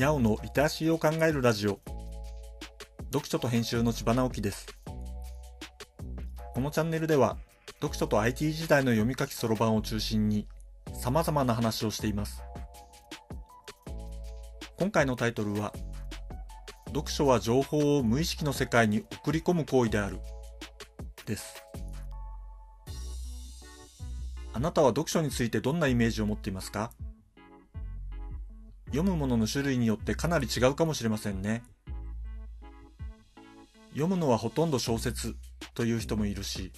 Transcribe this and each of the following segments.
にゃおのリテラシーを考えるラジオ。読書と編集の千葉直樹です。このチャンネルでは読書と IT 時代の読み書きそろばんを中心に様々な話をしています。今回のタイトルは読書は情報を無意識の世界に送り込む行為である。です。あなたは読書についてどんなイメージを持っていますか？読むものの種類によってかなり違うかもしれませんね。読むのはほとんど小説という人もいるし、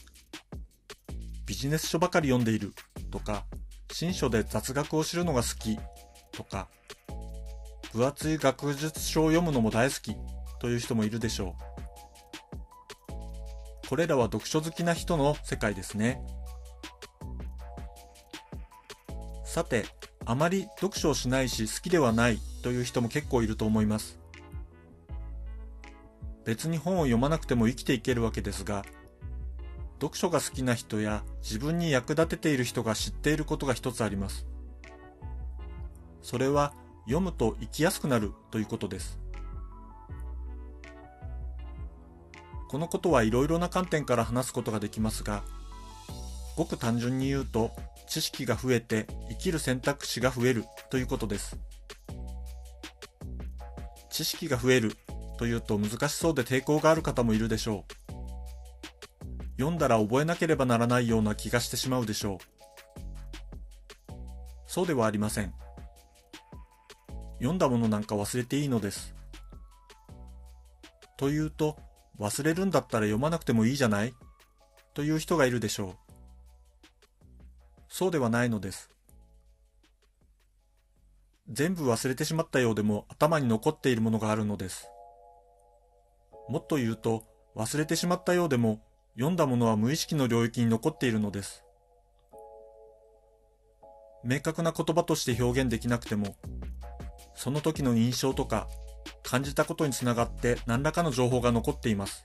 ビジネス書ばかり読んでいるとか、新書で雑学を知るのが好きとか、分厚い学術書を読むのも大好きという人もいるでしょう。これらは読書好きな人の世界ですね。さて、あまり読書をしないし好きではないという人も結構いると思います。別に本を読まなくても生きていけるわけですが、読書が好きな人や自分に役立てている人が知っていることが一つあります。それは読むと生きやすくなるということです。このことはいろいろな観点から話すことができますが、ごく単純に言うと、知識が増えて生きる選択肢が増えるということです。知識が増えるというと難しそうで抵抗がある方もいるでしょう。読んだら覚えなければならないような気がしてしまうでしょう。そうではありません。読んだものなんか忘れていいのです。というと、忘れるんだったら読まなくてもいいじゃないという人がいるでしょう。そうではないのです。全部忘れてしまったようでも頭に残っているものがあるのです。もっと言うと、忘れてしまったようでも読んだものは無意識の領域に残っているのです。明確な言葉として表現できなくても、その時の印象とか感じたことにつながって何らかの情報が残っています。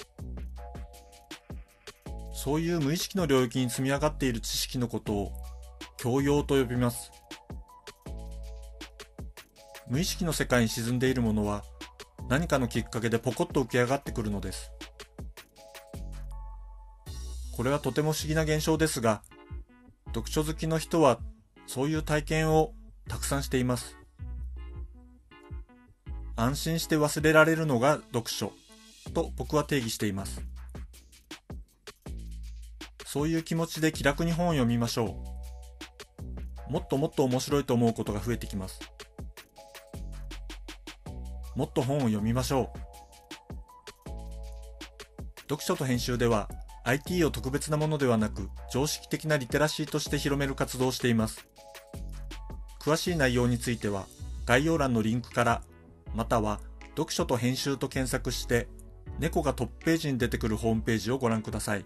そういう無意識の領域に積み上がっている知識のことを教養と呼びます。無意識の世界に沈んでいるものは何かのきっかけでポコッと浮き上がってくるのです。これはとても不思議な現象ですが、読書好きの人はそういう体験をたくさんしています。安心して忘れられるのが読書と僕は定義しています。そういう気持ちで気楽に本を読みましょう。もっともっと面白いと思うことが増えてきます。もっと本を読みましょう。読書と編集では IT を特別なものではなく常識的なリテラシーとして広める活動をしています。詳しい内容については概要欄のリンクからまたは読書と編集と検索して猫がトップページに出てくるホームページをご覧ください。